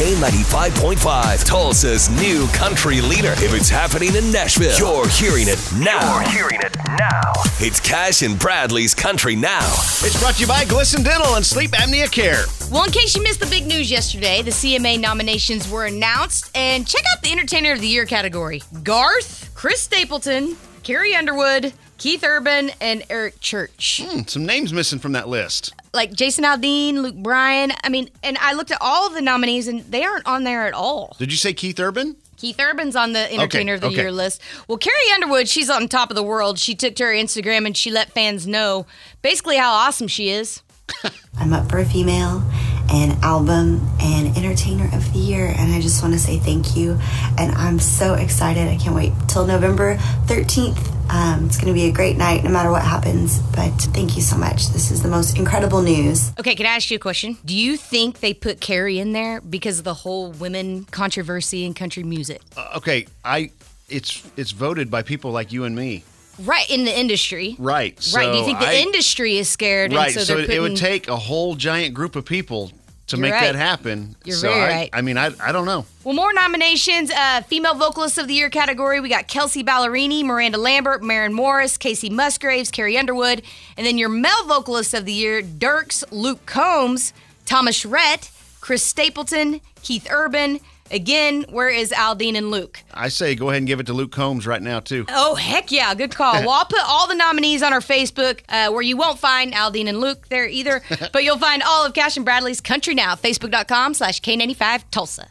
K95.5, Tulsa's new country leader. If it's happening in Nashville, you're hearing it now. You're hearing it now. It's Cash and Bradley's Country Now. It's brought to you by Glisten Dental and Sleep Apnea Care. Well, in case you missed the big news yesterday, the CMA nominations were announced. And check out the Entertainer of the Year category Garth, Chris Stapleton, Carrie Underwood, Keith Urban, and Eric Church. Hmm, some names missing from that list. Like Jason Aldean, Luke Bryan. I mean, and I looked at all of the nominees and they aren't on there at all. Did you say Keith Urban? Keith Urban's on the Entertainer of the okay. Year list. Well, Carrie Underwood, she's on top of the world. She took to her Instagram and she let fans know basically how awesome she is. I'm up for a female and album and entertainer of the year and I just want to say thank you and I'm so excited. I can't wait till November 13th. Um, it's going to be a great night no matter what happens, but thank you so much. This is the most incredible news. Okay, can I ask you a question? Do you think they put Carrie in there because of the whole women controversy in country music? Uh, okay, I it's it's voted by people like you and me. Right, in the industry. Right. right. Do you think the I- industry is scared? Right. And so, So, they're it, it would take a whole giant group of people to You're make right. that happen. You're so very I, right. I mean, I I don't know. Well, more nominations. Uh, Female Vocalist of the Year category. We got Kelsea Ballerini, Miranda Lambert, Maren Morris, Kacey Musgraves, Carrie Underwood. And then your Male Vocalist of the Year, Dierks, Luke Combs, Thomas Rhett, Chris Stapleton, Keith Urban. Again, where is Aldean and Luke? I say go ahead and give it to Luke Combs right now too. Oh, heck yeah. Good call. Well, I'll put all the nominees on our Facebook uh, where you won't find Aldean and Luke there either, but you'll find all of Cash and Bradley's Country Now, facebook.com slash K95 Tulsa.